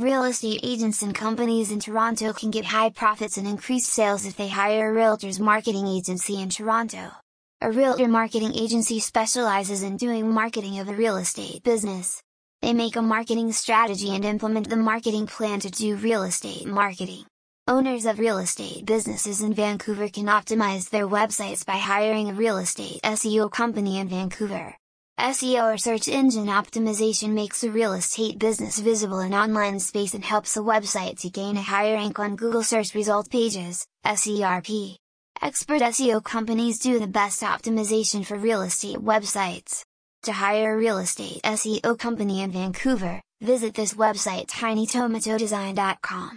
Real estate agents and companies in Toronto can get high profits and increased sales if they hire a realtor's marketing agency in Toronto. A realtor marketing agency specializes in doing marketing of the real estate business. They make a marketing strategy and implement the marketing plan to do real estate marketing. Owners of real estate businesses in Vancouver can optimize their websites by hiring a real estate SEO company in Vancouver. SEO or search engine optimization makes a real estate business visible in online space and helps a website to gain a higher rank on Google search result pages, SERP. Expert SEO companies do the best optimization for real estate websites. To hire a real estate SEO company in Vancouver, visit this website tinytomatodesign.com.